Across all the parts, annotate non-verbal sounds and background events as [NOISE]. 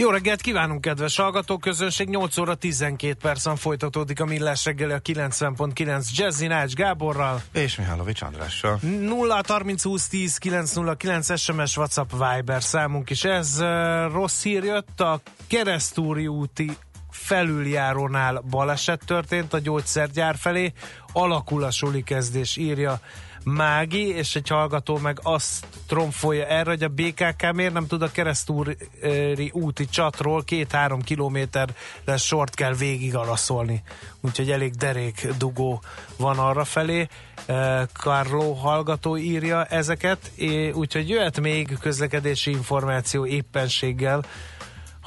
Jó reggelt kívánunk, kedves hallgatóközönség! 8 óra 12 percen folytatódik a Millás reggeli a 90.9 Jazzy Nács Gáborral. És Mihálovics Andrással. 0 30 20 10 909 SMS WhatsApp Viber számunk is. Ez uh, rossz hír jött a keresztúri úti felüljárónál baleset történt a gyógyszergyár felé. Alakul a suli kezdés, írja Mági, és egy hallgató meg azt tromfolja erre, hogy a BKK miért nem tud a keresztúri úti csatról két-három kilométer sort kell végig alaszolni. Úgyhogy elég derék dugó van arra felé. Carlo hallgató írja ezeket, úgyhogy jöhet még közlekedési információ éppenséggel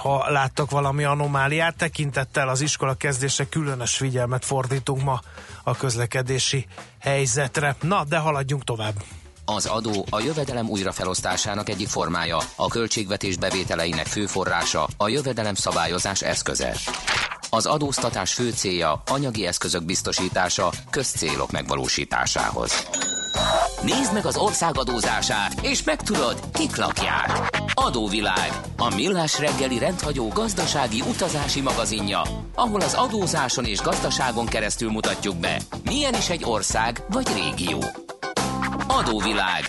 ha láttok valami anomáliát, tekintettel az iskola kezdése különös figyelmet fordítunk ma a közlekedési helyzetre. Na, de haladjunk tovább. Az adó a jövedelem újrafelosztásának egyik formája, a költségvetés bevételeinek fő forrása, a jövedelem szabályozás eszköze. Az adóztatás fő célja anyagi eszközök biztosítása közcélok megvalósításához. Nézd meg az ország adózását, és megtudod, kik lakják. Adóvilág, a millás reggeli rendhagyó gazdasági utazási magazinja, ahol az adózáson és gazdaságon keresztül mutatjuk be, milyen is egy ország vagy régió. Adóvilág,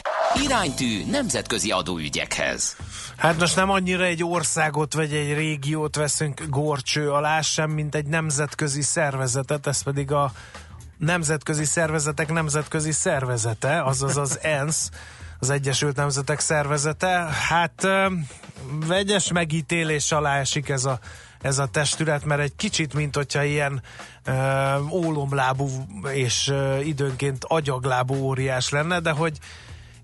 iránytű nemzetközi adóügyekhez. Hát most nem annyira egy országot vagy egy régiót veszünk gorcső alá sem, mint egy nemzetközi szervezetet, ez pedig a nemzetközi szervezetek nemzetközi szervezete, azaz az [LAUGHS] ENSZ, az Egyesült Nemzetek Szervezete. Hát vegyes megítélés alá esik ez a, ez a testület, mert egy kicsit, mint hogyha ilyen uh, ólomlábú és uh, időnként agyaglábú óriás lenne, de hogy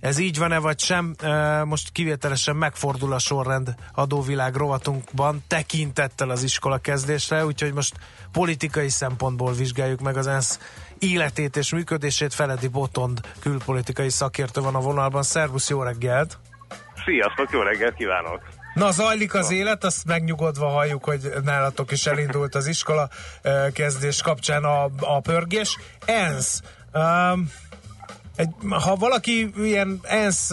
ez így van-e vagy sem, most kivételesen megfordul a sorrend adóvilág rovatunkban tekintettel az iskola kezdésre, úgyhogy most politikai szempontból vizsgáljuk meg az ENSZ életét és működését. Feledi Botond külpolitikai szakértő van a vonalban. Szervusz, jó reggelt! Sziasztok, jó reggelt kívánok! Na, zajlik az élet, azt megnyugodva halljuk, hogy nálatok is elindult az iskola kezdés kapcsán a, a pörgés. ENSZ. Um, egy, ha valaki ilyen ENSZ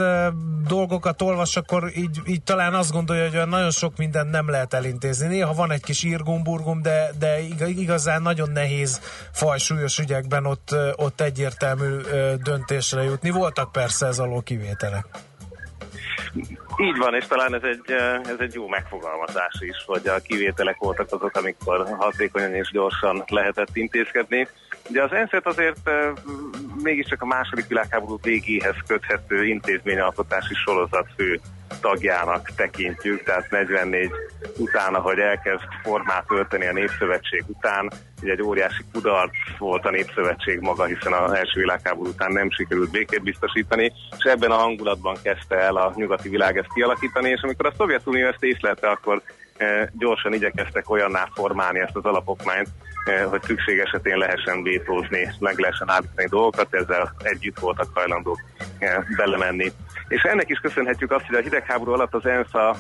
dolgokat olvas, akkor így, így talán azt gondolja, hogy nagyon sok mindent nem lehet elintézni. Néha van egy kis írgumburgum, de, de igazán nagyon nehéz fajsúlyos ügyekben ott, ott egyértelmű döntésre jutni. Voltak persze ez alól kivételek. Így van, és talán ez egy, ez egy jó megfogalmazás is, hogy a kivételek voltak azok, amikor hatékonyan és gyorsan lehetett intézkedni. Ugye az ensz azért mégiscsak a második világháború végéhez köthető intézményalkotási sorozat fő tagjának tekintjük, tehát 44 után, ahogy elkezd formát ölteni a Népszövetség után, ugye egy óriási kudarc volt a Népszövetség maga, hiszen az első világháború után nem sikerült békét biztosítani, és ebben a hangulatban kezdte el a nyugati világ ezt kialakítani, és amikor a Szovjetunió ezt észlelte, akkor e, gyorsan igyekeztek olyanná formálni ezt az alapokmányt, e, hogy szükség esetén lehessen vétózni, meg lehessen állítani dolgokat, ezzel együtt voltak hajlandók e, belemenni. És ennek is köszönhetjük azt, hogy a hidegháború alatt az ENSZ a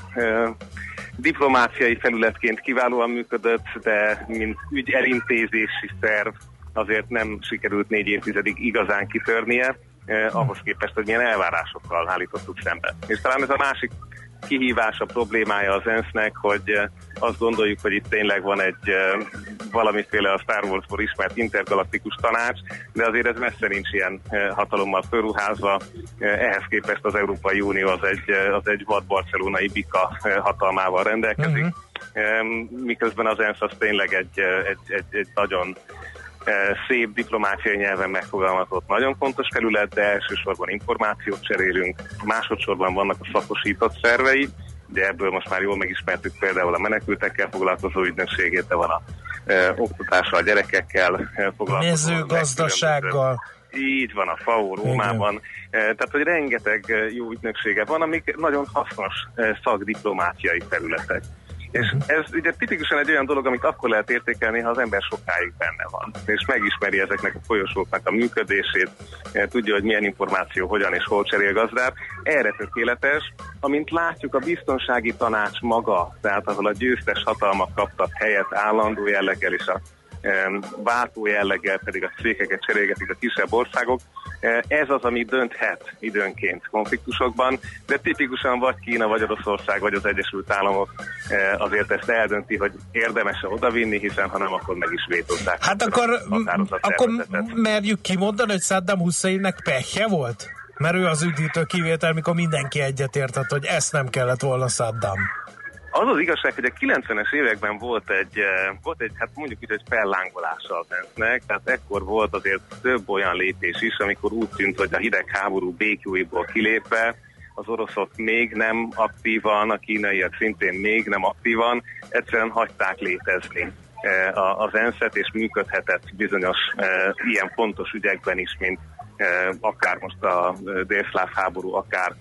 diplomáciai felületként kiválóan működött, de mint ügy elintézési szerv azért nem sikerült négy évtizedig igazán kitörnie, eh, ahhoz képest, hogy milyen elvárásokkal állítottuk szembe. És talán ez a másik kihívása, problémája az ENSZ-nek, hogy eh, azt gondoljuk, hogy itt tényleg van egy eh, valamiféle a Star Wars-ból ismert intergalaktikus tanács, de azért ez messze nincs ilyen eh, hatalommal fölruházva. Ehhez képest az Európai Unió az egy, az egy vad barcelonai bika hatalmával rendelkezik, uh-huh. miközben az ENSZ az tényleg egy, egy, egy, egy nagyon szép diplomáciai nyelven megfogalmazott nagyon fontos terület, de elsősorban információt cserélünk, másodszorban vannak a szakosított szervei, de ebből most már jól megismertük például a menekültekkel foglalkozó ügynökségét, de van a e, oktatással, a gyerekekkel foglalkozó. Mezőgazdasággal. Így van, a FAO Rómában. E, tehát, hogy rengeteg jó ügynöksége van, amik nagyon hasznos e, szakdiplomáciai területek. És ez ugye tipikusan egy olyan dolog, amit akkor lehet értékelni, ha az ember sokáig benne van, és megismeri ezeknek a folyosóknak a működését, eh, tudja, hogy milyen információ hogyan és hol cserél gazdát. Erre tökéletes, amint látjuk a biztonsági tanács maga, tehát ahol a győztes hatalmak kaptak helyet állandó jelleggel és a váltó jelleggel pedig a székeket cserélgetik a kisebb országok. E, ez az, ami dönthet időnként konfliktusokban, de tipikusan vagy Kína, vagy Oroszország, vagy az Egyesült Államok e, azért ezt eldönti, hogy érdemes-e odavinni, hiszen ha nem, akkor meg is vétózzák. Hát akkor, akkor merjük kimondani, hogy Saddam Husseinnek pehje volt? Mert ő az üdítő kivétel, mikor mindenki egyetértett, hogy ezt nem kellett volna Saddam. Az az igazság, hogy a 90-es években volt egy, eh, volt egy hát mondjuk így, egy fellángolása a ENSZ-nek, tehát ekkor volt azért több olyan lépés is, amikor úgy tűnt, hogy a hidegháború békjóiból kilépve, az oroszok még nem aktívan, a kínaiak szintén még nem aktívan, egyszerűen hagyták létezni eh, az ENSZ-et, és működhetett bizonyos eh, ilyen fontos ügyekben is, mint akár most a délszláv háború, akár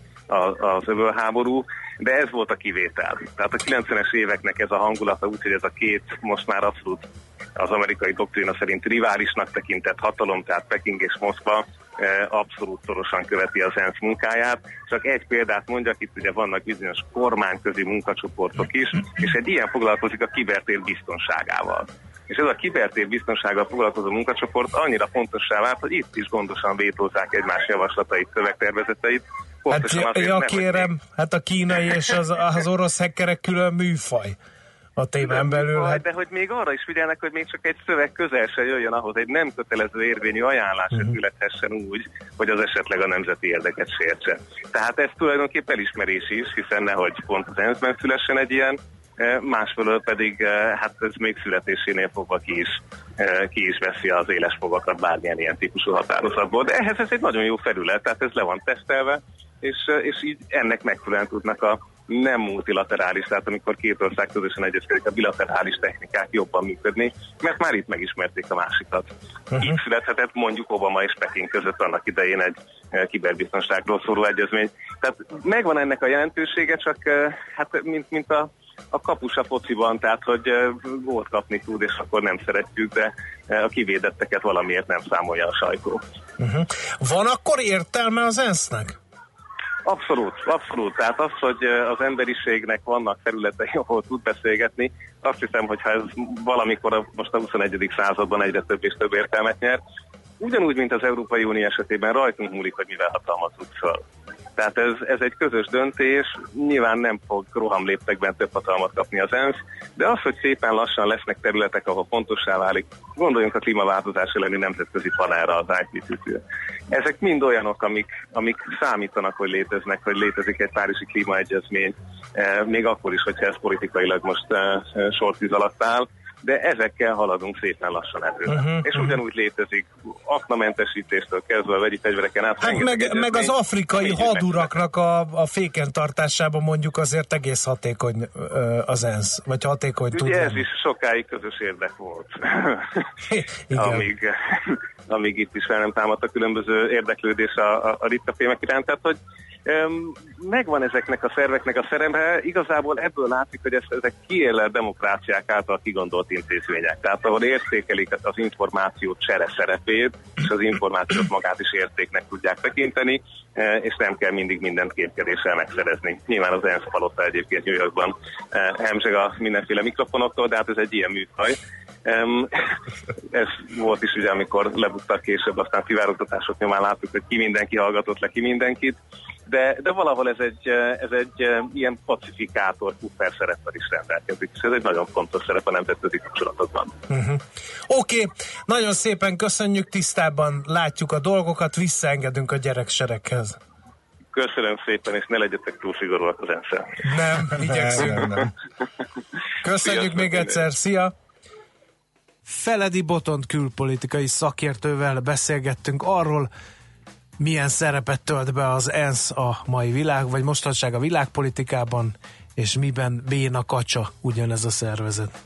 az öbölháború, de ez volt a kivétel. Tehát a 90-es éveknek ez a hangulata, úgyhogy ez a két most már abszolút az amerikai doktrína szerint riválisnak tekintett hatalom, tehát Peking és Moszkva eh, abszolút szorosan követi az ENSZ munkáját. Csak egy példát mondjak, itt ugye vannak bizonyos kormányközi munkacsoportok is, és egy ilyen foglalkozik a kibertér biztonságával. És ez a kibertér biztonsággal foglalkozó munkacsoport annyira fontossá vált, hogy itt is gondosan vétózzák egymás javaslatait, szövegtervezeteit, Hát ja, kérem, hát a kínai és az, az orosz hekkerek külön műfaj a témán belül. Hát... De hogy még arra is figyelnek, hogy még csak egy szöveg közel se jöjjön ahhoz, egy nem kötelező érvényű ajánlás uh-huh. születhessen úgy, hogy az esetleg a nemzeti érdeket sértse. Tehát ez tulajdonképpen elismerés is, hiszen nehogy pont az ENSZ-ben szülessen egy ilyen, eh, másfelől pedig eh, hát ez még születésénél fogva ki is, eh, ki is veszi az éles fogakat bármilyen ilyen típusú határozatból. De ehhez ez egy nagyon jó felület, tehát ez le van tesztelve, és, és így ennek megfelelően tudnak a nem multilaterális, tehát amikor két ország közösen egyezkedik, a bilaterális technikák jobban működni, mert már itt megismerték a másikat. Uh-huh. Így születhetett mondjuk Obama és Peking között annak idején egy kiberbiztonságról szóló egyezmény. Tehát megvan ennek a jelentősége, csak hát mint, mint a a kapus a fociban, tehát hogy gólt kapni tud, és akkor nem szeretjük, de a kivédetteket valamiért nem számolja a sajtó. Uh-huh. Van akkor értelme az ENSZ-nek? Abszolút, abszolút. Tehát az, hogy az emberiségnek vannak területei, [LAUGHS] ahol tud beszélgetni, azt hiszem, hogy ha ez valamikor most a 21. században egyre több és több értelmet nyer, ugyanúgy, mint az Európai Unió esetében rajtunk múlik, hogy mivel hatalmazunk föl. Tehát ez, ez egy közös döntés, nyilván nem fog rohamléptekben több hatalmat kapni az ENSZ, de az, hogy szépen lassan lesznek területek, ahol fontossá válik, gondoljunk a klímaváltozás elleni nemzetközi panelra, az ipcc Ezek mind olyanok, amik, amik számítanak, hogy léteznek, hogy létezik egy párizsi klímaegyezmény, eh, még akkor is, hogyha ez politikailag most eh, sortíz alatt áll de ezekkel haladunk szépen lassan előre. Uh-huh, és uh-huh. ugyanúgy létezik aknamentesítéstől kezdve a vegyi fegyvereken át. Hát meg, meg az afrikai haduraknak a, a féken tartásában mondjuk azért egész hatékony az ENSZ, vagy hatékony Ugye tud ez lenni. is sokáig közös érdek volt. [LAUGHS] amíg, amíg itt is fel nem támadt a különböző érdeklődés a, a, a ritka fémek iránt. Tehát, hogy megvan ezeknek a szerveknek a szerepe, igazából ebből látszik, hogy ez, ezek kiélelt demokráciák által kigondolt intézmények. Tehát ahol értékelik az információ csere szerepét, és az információt magát is értéknek tudják tekinteni, e, és nem kell mindig mindent képkedéssel megszerezni. Nyilván az ENSZ palota egyébként New Yorkban hemzseg a mindenféle mikrofonoktól, de hát ez egy ilyen műfaj. Ez volt is ugye, amikor lebuttak később, aztán szivárogtatások nyomán láttuk, hogy ki mindenki hallgatott le ki mindenkit, de, de valahol ez egy, ez egy ilyen pacifikátor, puffer szereppel is rendelkezik, és ez egy nagyon fontos szerep a nemzetközi kapcsolatokban. Uh-huh. Oké, okay. nagyon szépen köszönjük, tisztában látjuk a dolgokat, visszaengedünk a gyereksereghez. Köszönöm szépen, és ne legyetek túl szigorúak az ensz Nem, igyekszünk. Nem. Köszönjük Sziasztok még egyszer, szia! Feledi Botont külpolitikai szakértővel beszélgettünk arról, milyen szerepet tölt be az ENSZ a mai világ, vagy mostanság a világpolitikában, és miben béna kacsa ugyanez a szervezet.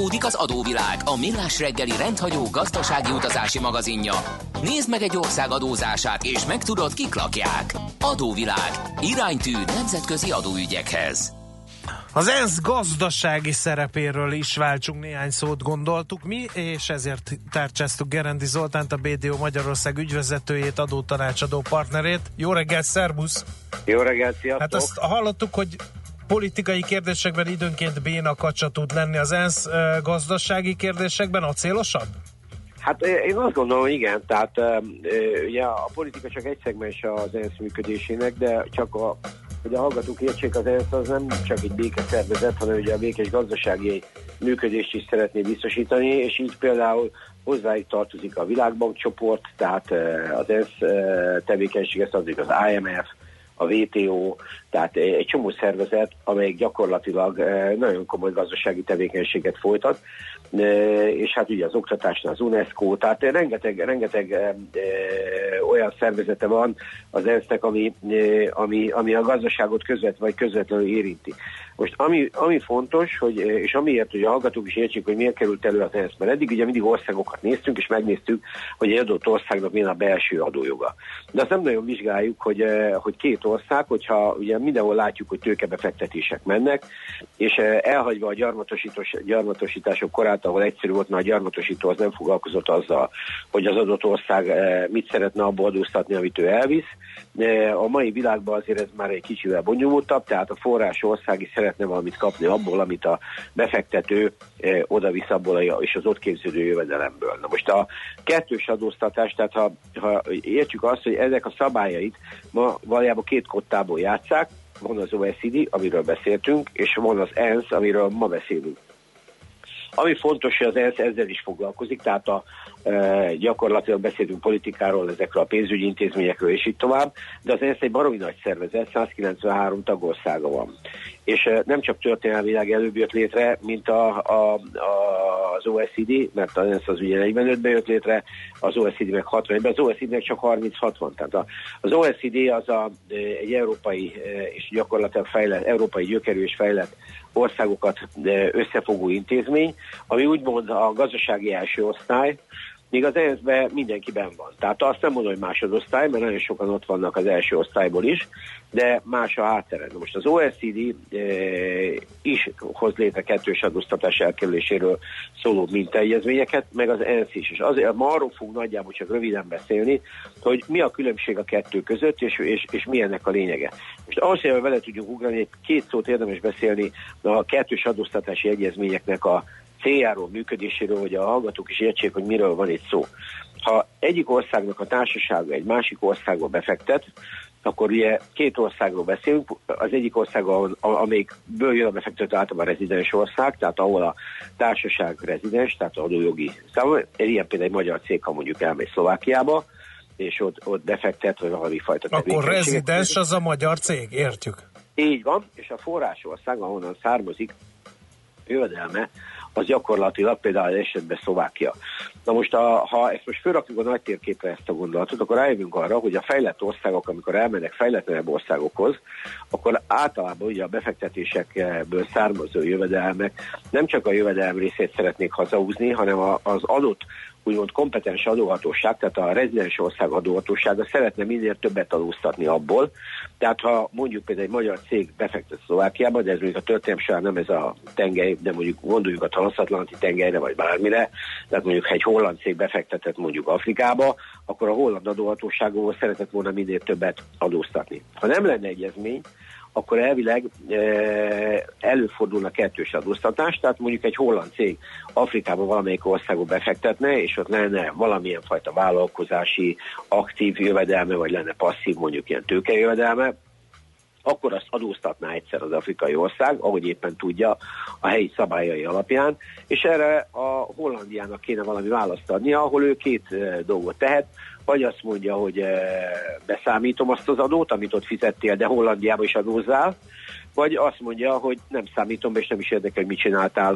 Folytatódik az adóvilág, a millás reggeli rendhagyó gazdasági utazási magazinja. Nézd meg egy ország adózását, és megtudod, kik lakják. Adóvilág. Iránytű nemzetközi adóügyekhez. Az ENSZ gazdasági szerepéről is váltsunk néhány szót gondoltuk mi, és ezért tárcsáztuk Gerendi Zoltánt, a BDO Magyarország ügyvezetőjét, adótanácsadó partnerét. Jó reggelt, szervusz! Jó reggelt, sziasztok! Hát azt hallottuk, hogy politikai kérdésekben időnként béna kacsa tud lenni az ENSZ gazdasági kérdésekben acélosabb? Hát én azt gondolom, igen, tehát ugye a politika csak egy szegmens az ENSZ működésének, de csak a hogy a hallgatók értsék, az ENSZ az nem csak egy békeszervezet, hanem ugye a békés gazdasági működést is szeretné biztosítani, és így például hozzájuk tartozik a Világbank csoport, tehát az ENSZ tevékenysége tartozik az IMF, a WTO, tehát egy csomó szervezet, amelyik gyakorlatilag nagyon komoly gazdasági tevékenységet folytat, és hát ugye az oktatásnál az UNESCO, tehát rengeteg, rengeteg olyan szervezete van az ENSZ-nek, ami, ami, ami a gazdaságot közvet vagy közvetlenül érinti. Most ami, ami fontos, hogy, és amiért hogy a hallgatók is értsék, hogy miért került elő az ENSZ, mert eddig ugye mindig országokat néztünk, és megnéztük, hogy egy adott országnak milyen a belső adójoga. De azt nem nagyon vizsgáljuk, hogy, hogy két ország, hogyha ugye mindenhol látjuk, hogy tőkebefektetések mennek, és elhagyva a gyarmatosítások korát, ahol egyszerű volt, mert a gyarmatosító az nem foglalkozott azzal, hogy az adott ország mit szeretne abból adóztatni, amit ő elvisz. A mai világban azért ez már egy kicsivel bonyolultabb, tehát a forrás országi szeretne valamit kapni abból, amit a befektető oda visz abból és az ott képződő jövedelemből. Na most a kettős adóztatás, tehát ha, ha értjük azt, hogy ezek a szabályait ma valójában két kottából játszák, van az OECD, amiről beszéltünk, és van az ENSZ, amiről ma beszélünk. Ami fontos, hogy az ENSZ ezzel is foglalkozik, tehát a, e, gyakorlatilag beszélünk politikáról, ezekről a pénzügyi intézményekről, és így tovább, de az ENSZ egy baromi nagy szervezet, 193 tagországa van. És nem csak történelmileg előbb jött létre, mint a, a, a, az OECD, mert az ENSZ az ugye 45-ben jött létre, az OECD meg 60-ben, az OECD meg csak 36 van. Tehát a, az OECD az a, egy európai és gyakorlatilag fejlett, európai gyökerű és fejlett országokat összefogó intézmény, ami úgymond a gazdasági első osztály, míg az ensz mindenkiben van. Tehát azt nem mondom, hogy másodosztály, mert nagyon sokan ott vannak az első osztályból is, de más a háttere. Most az OECD e, is hoz létre kettős adóztatás elkerüléséről szóló mintaegyezményeket, meg az ENSZ is. És azért ma arról fog nagyjából csak röviden beszélni, hogy mi a különbség a kettő között, és, és, és mi ennek a lényege. Most ahhoz, hogy vele tudjunk ugrani, két szót érdemes beszélni a kettős adóztatási egyezményeknek a céljáról, működéséről, hogy a hallgatók is értsék, hogy miről van itt szó. Ha egyik országnak a társasága egy másik országba befektet, akkor ugye két országról beszélünk, az egyik ország, amelyikből jön a befektető általában a rezidens ország, tehát ahol a társaság rezidens, tehát adójogi számol. Ilyen például egy magyar cég, ha mondjuk elmegy Szlovákiába, és ott, ott befektet, vagy valami fajta Akkor rezidens az a magyar cég, értjük? Így van, és a forrásország, ahonnan származik jövedelme, az gyakorlatilag például esetben Szlovákia. Na most, a, ha ezt most fölrakjuk a nagy térképre ezt a gondolatot, akkor rájövünk arra, hogy a fejlett országok, amikor elmennek fejletlenebb országokhoz, akkor általában ugye a befektetésekből származó jövedelmek nem csak a jövedelem részét szeretnék hazahúzni, hanem az adott úgymond kompetens adóhatóság, tehát a rezidens ország adóhatósága szeretne minél többet adóztatni abból. Tehát ha mondjuk például egy magyar cég befektet Szlovákiába, de ez mondjuk a történelem során nem ez a tengely, de mondjuk gondoljuk a transatlanti tengelyre, vagy bármire, tehát mondjuk egy holland cég befektetett mondjuk Afrikába, akkor a holland adóhatóságból szeretett volna minél többet adóztatni. Ha nem lenne egyezmény, akkor elvileg e, előfordulna kettős adóztatás, tehát mondjuk egy holland cég Afrikában valamelyik országba befektetne, és ott lenne valamilyen fajta vállalkozási aktív jövedelme, vagy lenne passzív mondjuk ilyen tőkejövedelme, akkor azt adóztatná egyszer az afrikai ország, ahogy éppen tudja, a helyi szabályai alapján, és erre a Hollandiának kéne valami választ adnia, ahol ő két dolgot tehet. Vagy azt mondja, hogy beszámítom azt az adót, amit ott fizettél, de Hollandiába is adózzál, vagy azt mondja, hogy nem számítom és nem is érdekel, hogy mit csináltál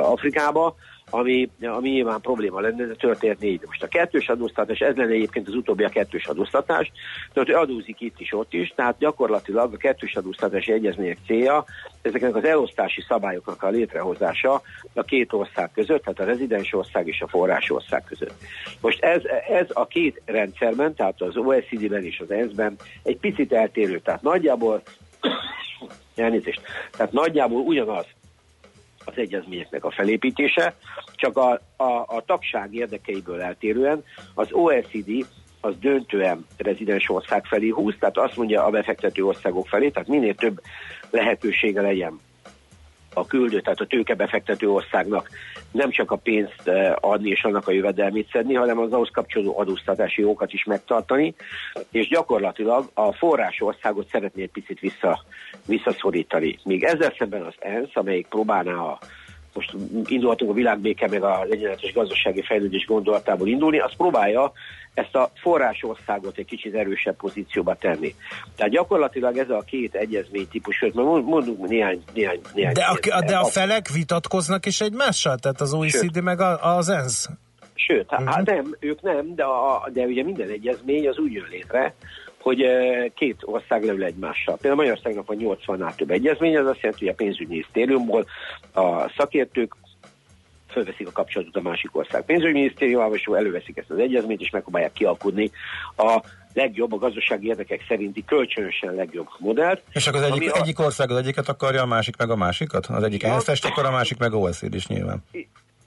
Afrikába, ami, ami nyilván probléma lenne, de történhetne így. Most a kettős adóztatás, ez lenne egyébként az utóbbi a kettős adóztatás, tehát adózik itt is, ott is, tehát gyakorlatilag a kettős adóztatási egyezmények célja ezeknek az elosztási szabályoknak a létrehozása a két ország között, tehát a rezidens ország és a forrás ország között. Most ez, ez a két rendszerben, tehát az OECD-ben és az ENSZ-ben egy picit eltérő, tehát nagyjából [COUGHS] elnézést, tehát nagyjából ugyanaz az egyezményeknek a felépítése, csak a, a, a tagság érdekeiből eltérően az OECD az döntően rezidens ország felé húz, tehát azt mondja a befektető országok felé, tehát minél több lehetősége legyen a küldő, tehát a tőkebefektető országnak nem csak a pénzt eh, adni és annak a jövedelmét szedni, hanem az ahhoz kapcsolódó adóztatási jókat is megtartani, és gyakorlatilag a forrás országot szeretné egy picit vissza, visszaszorítani. Míg ezzel szemben az ENSZ, amelyik próbálná a most indulhatunk a világbéke meg a legyenetes gazdasági fejlődés gondolatából indulni, az próbálja ezt a forrásországot egy kicsit erősebb pozícióba tenni. Tehát gyakorlatilag ez a két egyezmény típusú, mondunk néhány, néhány, néhány de, a, de a felek vitatkoznak is egymással? Tehát az OECD Sőt. meg az ENSZ? Sőt, uh-huh. hát nem, ők nem, de, a, de ugye minden egyezmény az úgy jön létre, hogy két ország leül egymással. Például Magyarországnak van 80-nál több egyezmény, ez azt jelenti, hogy a pénzügyminisztériumból a szakértők fölveszik a kapcsolatot a másik ország pénzügyminisztériumával, és előveszik ezt az egyezményt, és megpróbálják kialkudni a legjobb, a gazdasági érdekek szerinti kölcsönösen legjobb modellt. És akkor az egyik, a... egyik ország az egyiket akarja, a másik meg a másikat? Az egyik ENSZ-est akar, a másik meg OECD is nyilván.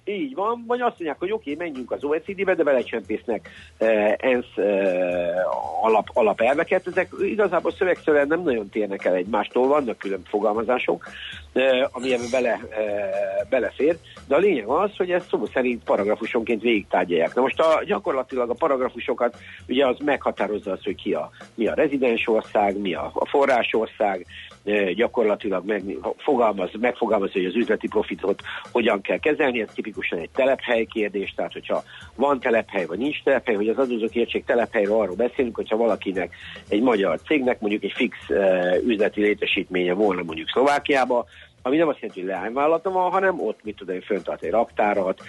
Így van, vagy azt mondják, hogy oké, okay, menjünk az OECD-be, de belecsempésznek eh, ENSZ eh, alap, alapelveket. Ezek igazából szövegszerűen nem nagyon térnek el egymástól, vannak külön fogalmazások, eh, ami ebben bele, eh, belefér, de a lényeg az, hogy ezt szó szerint paragrafusonként végigtárgyalják. Na most a, gyakorlatilag a paragrafusokat ugye az meghatározza az, hogy ki a, mi a rezidens ország, mi a, a forrásország, gyakorlatilag meg, fogalmaz, megfogalmaz, hogy az üzleti profitot hogyan kell kezelni, ez tipikusan egy telephely kérdés, tehát hogyha van telephely vagy nincs telephely, hogy az adózók értsék telephelyről arról beszélünk, hogyha valakinek egy magyar cégnek mondjuk egy fix üzleti létesítménye volna mondjuk Szlovákiába, ami nem azt jelenti, hogy leányvállalata van, hanem ott, mit tudom én, föntart egy raktárat,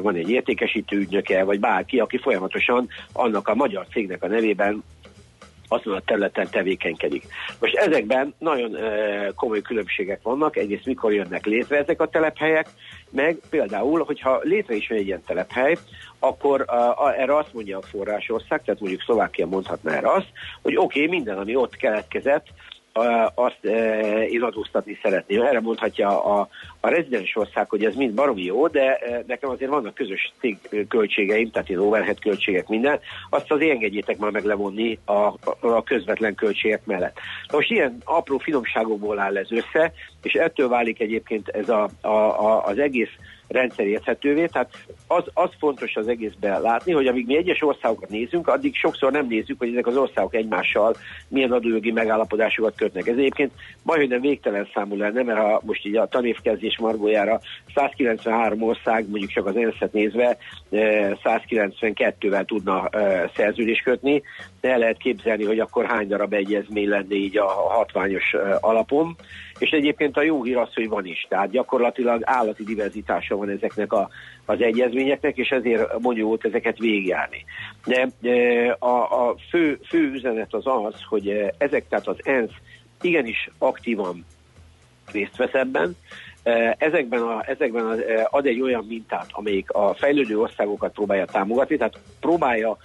van egy értékesítő ügynöke, vagy bárki, aki folyamatosan annak a magyar cégnek a nevében azon a területen tevékenykedik. Most ezekben nagyon komoly különbségek vannak, egyrészt mikor jönnek létre ezek a telephelyek, meg például, hogyha létre is van egy ilyen telephely, akkor a, erre azt mondja a forrásország, tehát mondjuk Szlovákia mondhatná erre azt, hogy oké, okay, minden, ami ott keletkezett, azt én adóztatni szeretném. Erre mondhatja a, a rezidens ország, hogy ez mind baromi jó, de nekem azért vannak közös cég költségeim, tehát az overhead költségek minden, azt az engedjétek már meg levonni a, a közvetlen költségek mellett. Na most ilyen apró finomságokból áll ez össze, és ettől válik egyébként ez a, a, a, az egész rendszer érthetővé. Tehát az, az fontos az egészben látni, hogy amíg mi egyes országokat nézünk, addig sokszor nem nézzük, hogy ezek az országok egymással milyen adójogi megállapodásokat kötnek. Ez egyébként majdnem végtelen számú lenne, mert ha most így a tanévkezdés margójára 193 ország, mondjuk csak az ENSZ-et nézve, 192-vel eh, tudna eh, szerződést kötni, de el lehet képzelni, hogy akkor hány darab egyezmény lenne így a hatványos alapon és egyébként a jó hír az, hogy van is. Tehát gyakorlatilag állati diverzitása van ezeknek a, az egyezményeknek, és ezért bonyolult ezeket végigjárni. De a, a fő, fő üzenet az az, hogy ezek, tehát az ENSZ igenis aktívan részt vesz ebben, Ezekben, a, ezekben az, ad egy olyan mintát, amelyik a fejlődő országokat próbálja támogatni, tehát próbálja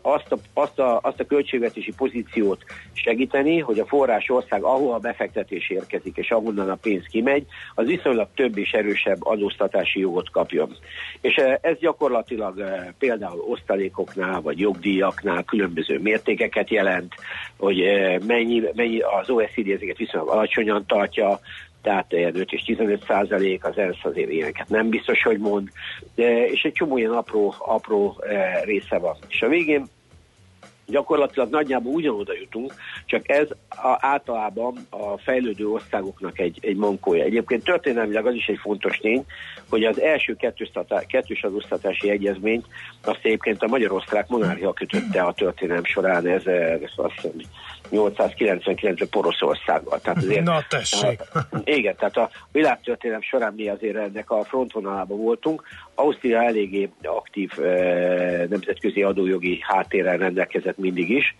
azt a, azt, a, azt a költségvetési pozíciót segíteni, hogy a forrás ország, ahol a befektetés érkezik, és ahonnan a pénz kimegy, az viszonylag több és erősebb adóztatási jogot kapjon. És ez gyakorlatilag például osztalékoknál, vagy jogdíjaknál különböző mértékeket jelent, hogy mennyi, mennyi az OECD ezeket viszonylag alacsonyan tartja, tehát ilyen 5 és 15 százalék, az ENSZ azért ilyeneket nem biztos, hogy mond, de, és egy csomó ilyen apró, apró e, része van. És a végén gyakorlatilag nagyjából ugyanoda jutunk, csak ez a, általában a fejlődő országoknak egy, egy mankója. Egyébként történelmileg az is egy fontos tény, hogy az első kettős adóztatási egyezményt azt egyébként a Magyarország monarchia kötötte a történelem során, ez, ez azt 899-ben Poroszországgal. Tehát azért, Na tessék! A, igen, tehát a világtörténelem során mi azért ennek a frontvonalában voltunk. Ausztria eléggé aktív e, nemzetközi adójogi háttérrel rendelkezett mindig is,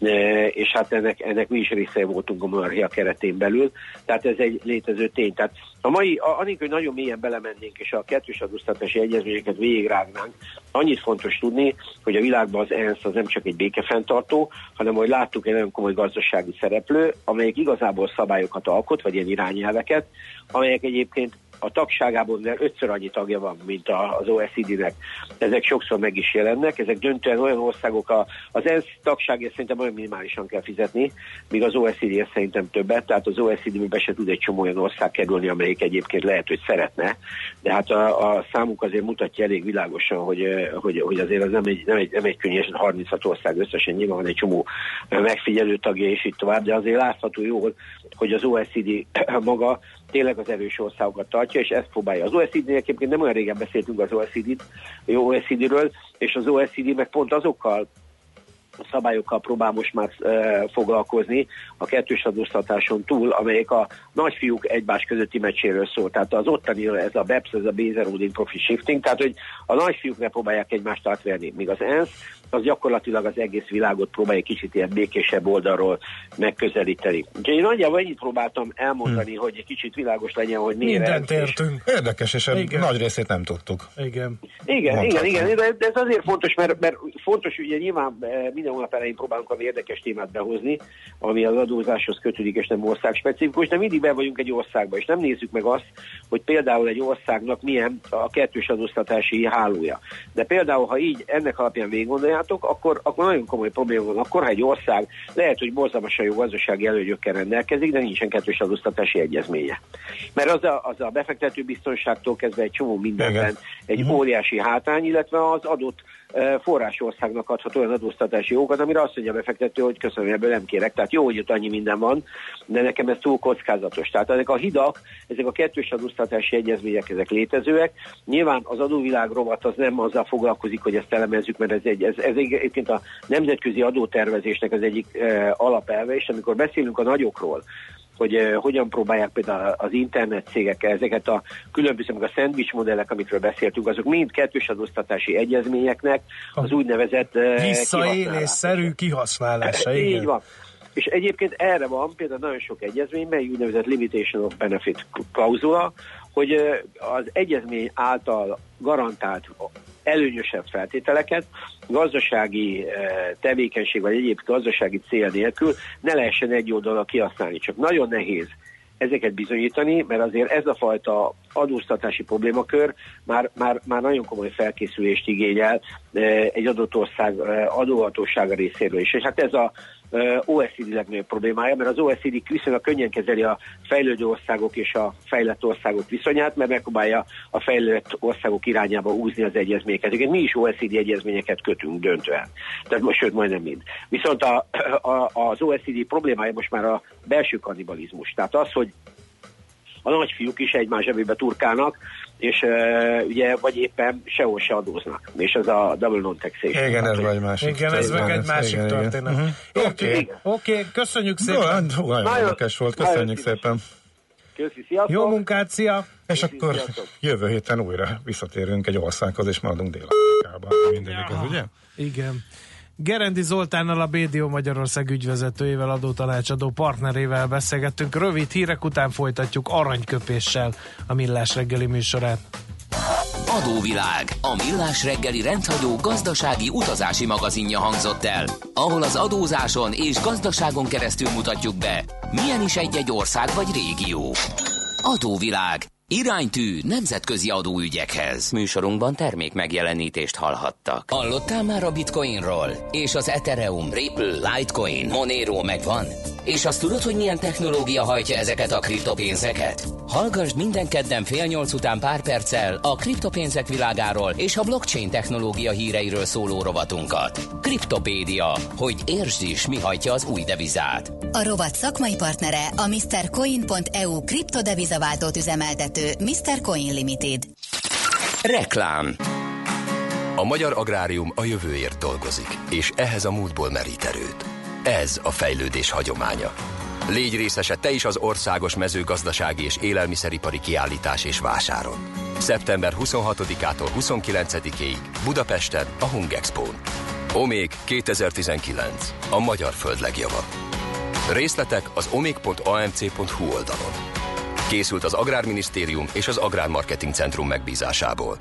e, és hát ennek, ennek mi is része voltunk a monarchia keretén belül, tehát ez egy létező tény. Tehát a mai, anélkül, hogy nagyon mélyen belemennénk, és a kettős adóztatási egyezményeket végigrágnánk, annyit fontos tudni, hogy a világban az ENSZ az nem csak egy békefenntartó, hanem, hogy láttuk, egy nagyon komoly gazdasági szereplő, amelyik igazából szabályokat alkot, vagy ilyen irányelveket, amelyek egyébként a tagságából ötször annyi tagja van, mint az OECD-nek. Ezek sokszor meg is jelennek, ezek döntően olyan országok, a, az ENSZ tagságért szerintem olyan minimálisan kell fizetni, míg az OECD szerintem többet, tehát az OECD-be se tud egy csomó olyan ország kerülni, amelyik egyébként lehet, hogy szeretne, de hát a, a számuk azért mutatja elég világosan, hogy, hogy, hogy azért az nem egy, nem egy, nem egy könnyű, 36 ország összesen. Nyilván van egy csomó megfigyelő tagja, és így tovább, de azért látható jól, hogy az OECD [COUGHS] maga tényleg az erős országokat tartja, és ezt próbálja. Az OECD egyébként nem olyan régen beszéltünk az OECD-t, OECD-ről, és az OECD meg pont azokkal a szabályokkal próbál most már e, foglalkozni a kettős adóztatáson túl, amelyek a nagyfiúk egymás közötti meccséről szól. Tehát az ottani ez a BEPS, ez a Base Eroding Profit Shifting, tehát hogy a nagyfiúk ne próbálják egymást átverni, míg az ENSZ az gyakorlatilag az egész világot próbálja kicsit ilyen békésebb oldalról megközelíteni. Úgyhogy én nagyjából ennyit próbáltam elmondani, hmm. hogy egy kicsit világos legyen, hogy miért. Mindent értünk. Érdekes, és igen. nagy részét nem tudtuk. Igen. Igen, igen, igen, de, ez azért fontos, mert, mert fontos, ugye nyilván eh, minden hónap elején próbálunk a érdekes témát behozni, ami az adózáshoz kötődik, és nem ország specifikus, de mindig be vagyunk egy országba, és nem nézzük meg azt, hogy például egy országnak milyen a kettős adóztatási hálója. De például, ha így ennek alapján végig gondoljátok, akkor, akkor nagyon komoly probléma van. Akkor, ha egy ország lehet, hogy borzalmasan jó gazdasági előnyökkel rendelkezik, de nincsen kettős adóztatási egyezménye. Mert az a, az a befektető biztonságtól kezdve egy csomó mindenben egy uh-huh. óriási hátrány, illetve az adott forrásországnak adhat olyan adóztatási jogokat, amire azt mondja a befektető, hogy köszönöm, ebből nem kérek. Tehát jó, hogy itt annyi minden van, de nekem ez túl kockázatos. Tehát ezek a hidak, ezek a kettős adóztatási egyezmények, ezek létezőek. Nyilván az adóvilág rovat az nem azzal foglalkozik, hogy ezt elemezzük, mert ez, egy, ez, ez egyébként a nemzetközi adótervezésnek az egyik e, alapelve, és amikor beszélünk a nagyokról, hogy uh, hogyan próbálják például az internet cégek ezeket a különböző, meg a szendvics modellek, amikről beszéltünk, azok mind kettős adóztatási egyezményeknek az úgynevezett uh, visszaélésszerű kihasználása. Igen. Így van. És egyébként erre van például nagyon sok egyezményben, úgynevezett limitation of benefit klauzula, hogy az egyezmény által garantált előnyösebb feltételeket gazdasági eh, tevékenység vagy egyéb gazdasági cél nélkül ne lehessen egy oldalra kihasználni. Csak nagyon nehéz ezeket bizonyítani, mert azért ez a fajta adóztatási problémakör már, már, már nagyon komoly felkészülést igényel eh, egy adott ország eh, adóhatósága részéről is. És hát ez a OECD legnagyobb problémája, mert az OECD viszonylag könnyen kezeli a fejlődő országok és a fejlett országok viszonyát, mert megpróbálja a fejlett országok irányába húzni az egyezményeket. Egyébként mi is OECD egyezményeket kötünk döntően. Tehát most, sőt, majdnem mind. Viszont a, a, az OECD problémája most már a belső kannibalizmus. Tehát az, hogy a nagyfiúk is egymás zsebébe turkálnak, és uh, ugye, vagy éppen sehol se adóznak. És ez a double non-taxation. Igen, ez vagy másik. Igen, ez meg egy másik igen, történet. Mhm. Oké, okay. okay. okay. köszönjük szépen. Jó, nagyon érdekes volt, köszönjük szépen. Köszi, sziasztok. Jó munkát, szia! És Köszi, akkor sziasztok. jövő héten újra visszatérünk egy országhoz, és maradunk Dél-Afrikában. Mindegyik ez, ugye? Igen. Gerendi Zoltánnal a BDO Magyarország ügyvezetőjével, adótanácsadó partnerével beszélgettünk. Rövid hírek után folytatjuk aranyköpéssel a Millás reggeli műsorát. Adóvilág, a Millás reggeli rendhagyó gazdasági utazási magazinja hangzott el, ahol az adózáson és gazdaságon keresztül mutatjuk be, milyen is egy-egy ország vagy régió. Adóvilág, Iránytű nemzetközi adóügyekhez. Műsorunkban termék megjelenítést hallhattak. Hallottál már a Bitcoinról? És az Ethereum, Ripple, Litecoin, Monero megvan? És azt tudod, hogy milyen technológia hajtja ezeket a kriptopénzeket? Hallgassd minden kedden fél nyolc után pár perccel a kriptopénzek világáról és a blockchain technológia híreiről szóló rovatunkat. Kriptopédia, hogy értsd is, mi hajtja az új devizát. A rovat szakmai partnere a MrCoin.eu kriptodevizaváltót üzemeltető Mr. Coin Limited. Reklám A magyar agrárium a jövőért dolgozik, és ehhez a múltból merít erőt. Ez a fejlődés hagyománya. Légy részese te is az országos mezőgazdasági és élelmiszeripari kiállítás és vásáron. Szeptember 26-ától 29-ig Budapesten a Hungexpo-n. Omék 2019. A magyar föld legjava. Részletek az omék.amc.hu oldalon. Készült az Agrárminisztérium és az Agrármarketing Centrum megbízásából.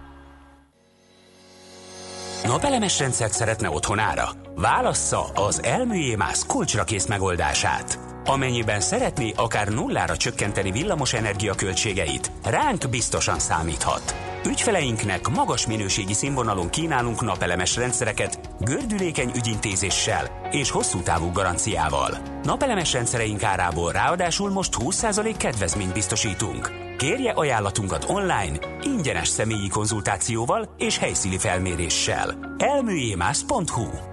Napelemes rendszert szeretne otthonára? Válassza az Elműjémász kulcsra kész megoldását. Amennyiben szeretné akár nullára csökkenteni villamos energia költségeit, ránk biztosan számíthat. Ügyfeleinknek magas minőségi színvonalon kínálunk napelemes rendszereket gördülékeny ügyintézéssel és hosszú távú garanciával. Napelemes rendszereink árából ráadásul most 20% kedvezményt biztosítunk. Kérje ajánlatunkat online, ingyenes személyi konzultációval és helyszíni felméréssel. elműjémász.hu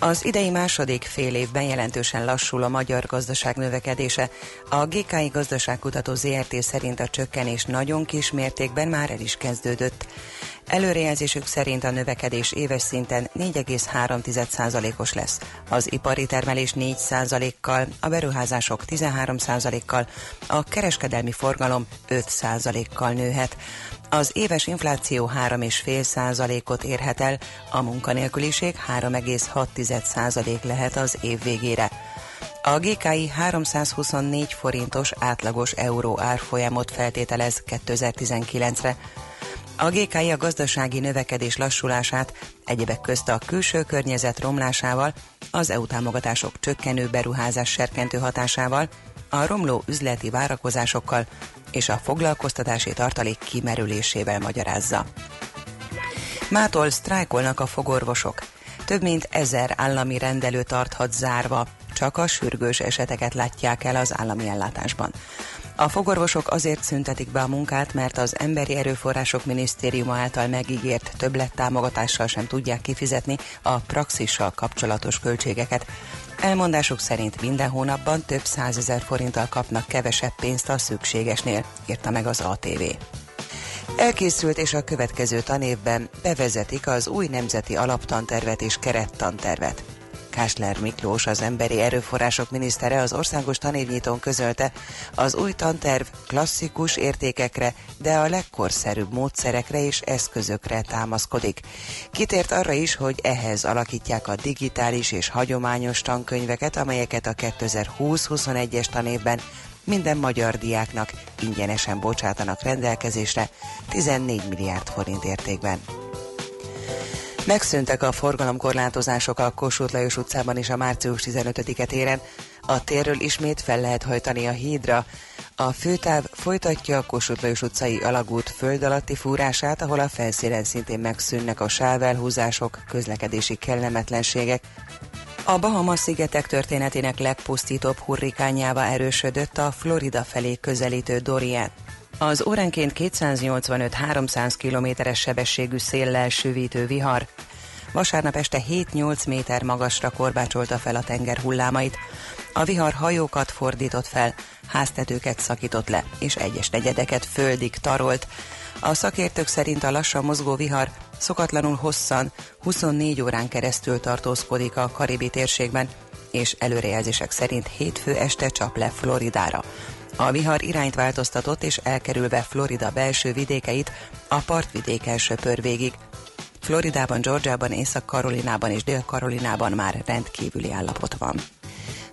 Az idei második fél évben jelentősen lassul a magyar gazdaság növekedése. A GKI gazdaságkutató ZRT szerint a csökkenés nagyon kis mértékben már el is kezdődött. Előrejelzésük szerint a növekedés éves szinten 4,3%-os lesz. Az ipari termelés 4%-kal, a beruházások 13%-kal, a kereskedelmi forgalom 5%-kal nőhet. Az éves infláció 3,5%-ot érhet el, a munkanélküliség 3,6% lehet az év végére. A GKI 324 forintos átlagos euró árfolyamot feltételez 2019-re. A GKI a gazdasági növekedés lassulását egyebek közt a külső környezet romlásával, az EU támogatások csökkenő beruházás serkentő hatásával, a romló üzleti várakozásokkal és a foglalkoztatási tartalék kimerülésével magyarázza. Mától sztrájkolnak a fogorvosok. Több mint ezer állami rendelő tarthat zárva, csak a sürgős eseteket látják el az állami ellátásban. A fogorvosok azért szüntetik be a munkát, mert az Emberi Erőforrások Minisztériuma által megígért többlettámogatással sem tudják kifizetni a praxissal kapcsolatos költségeket. Elmondásuk szerint minden hónapban több százezer forinttal kapnak kevesebb pénzt a szükségesnél, írta meg az ATV. Elkészült és a következő tanévben bevezetik az új nemzeti alaptantervet és kerettantervet. Kásler Miklós, az emberi erőforrások minisztere az országos tanévnyitón közölte, az új tanterv klasszikus értékekre, de a legkorszerűbb módszerekre és eszközökre támaszkodik. Kitért arra is, hogy ehhez alakítják a digitális és hagyományos tankönyveket, amelyeket a 2020-21-es tanévben minden magyar diáknak ingyenesen bocsátanak rendelkezésre 14 milliárd forint értékben. Megszűntek a forgalomkorlátozások a Kossuth Lajos utcában és a március 15-e téren. A térről ismét fel lehet hajtani a hídra. A főtáv folytatja a Kossuth Lajos utcai alagút föld alatti fúrását, ahol a felszínen szintén megszűnnek a sávelhúzások, közlekedési kellemetlenségek. A Bahamas-szigetek történetének legpusztítóbb hurrikánjává erősödött a Florida felé közelítő Dorian. Az óránként 285-300 kilométeres sebességű széllel süvítő vihar vasárnap este 7-8 méter magasra korbácsolta fel a tenger hullámait. A vihar hajókat fordított fel, háztetőket szakított le, és egyes negyedeket földig tarolt. A szakértők szerint a lassan mozgó vihar szokatlanul hosszan, 24 órán keresztül tartózkodik a karibi térségben, és előrejelzések szerint hétfő este csap le Floridára. A vihar irányt változtatott és elkerülve Florida belső vidékeit a partvidéken söpör végig. Floridában, Georgiában, Észak-Karolinában és Dél-Karolinában már rendkívüli állapot van.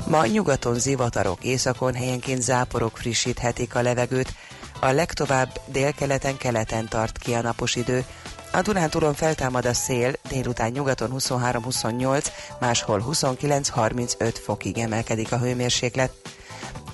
Ma nyugaton zivatarok, északon helyenként záporok frissíthetik a levegőt, a legtovább délkeleten keleten tart ki a napos idő, a Dunántúlon feltámad a szél, délután nyugaton 23-28, máshol 29-35 fokig emelkedik a hőmérséklet.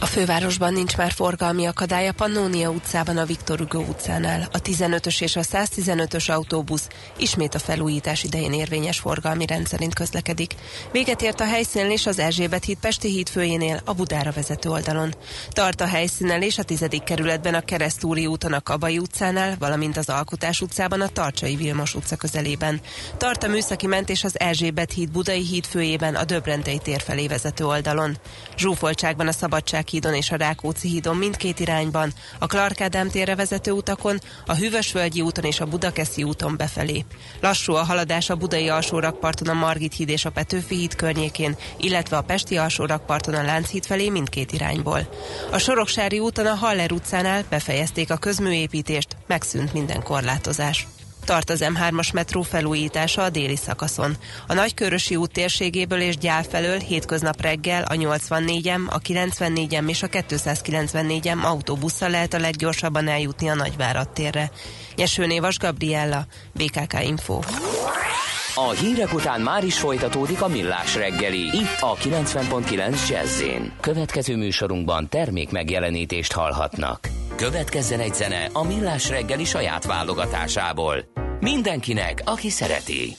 a fővárosban nincs már forgalmi akadály a Pannónia utcában a Viktor Hugo utcánál. A 15-ös és a 115-ös autóbusz ismét a felújítás idején érvényes forgalmi rendszerint közlekedik. Véget ért a helyszínelés az Erzsébet híd Pesti híd főjénél a Budára vezető oldalon. Tart a helyszínelés a 10. kerületben a Keresztúri úton a Kabai utcánál, valamint az Alkotás utcában a Tarcsai Vilmos utca közelében. Tart a műszaki mentés az Erzsébet híd Budai híd főjében a Döbrentei tér felé vezető oldalon. Zsúfoltságban a Szabadság hídon és a Rákóczi hídon mindkét irányban, a Clark Ádám térre vezető utakon, a Hűvösvölgyi úton és a Budakeszi úton befelé. Lassú a haladás a Budai alsórakparton a Margit híd és a Petőfi híd környékén, illetve a Pesti alsórakparton a Lánchíd felé mindkét irányból. A Soroksári úton a Haller utcánál befejezték a közműépítést, megszűnt minden korlátozás. Tart az M3-as metró felújítása a déli szakaszon. A Nagykörösi út térségéből és Gyál felől hétköznap reggel a 84-em, a 94-em és a 294-em autóbusszal lehet a leggyorsabban eljutni a Nagyvárad térre. Nyesőnévas Gabriella, BKK Info. A hírek után már is folytatódik a millás reggeli. Itt a 90.9 jazz Következő műsorunkban termék megjelenítést hallhatnak. Következzen egy zene a millás reggeli saját válogatásából. Mindenkinek, aki szereti.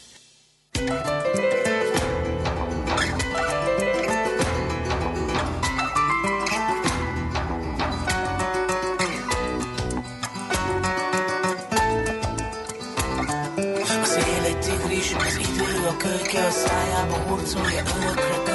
kölyke a szájába hurcolja örökre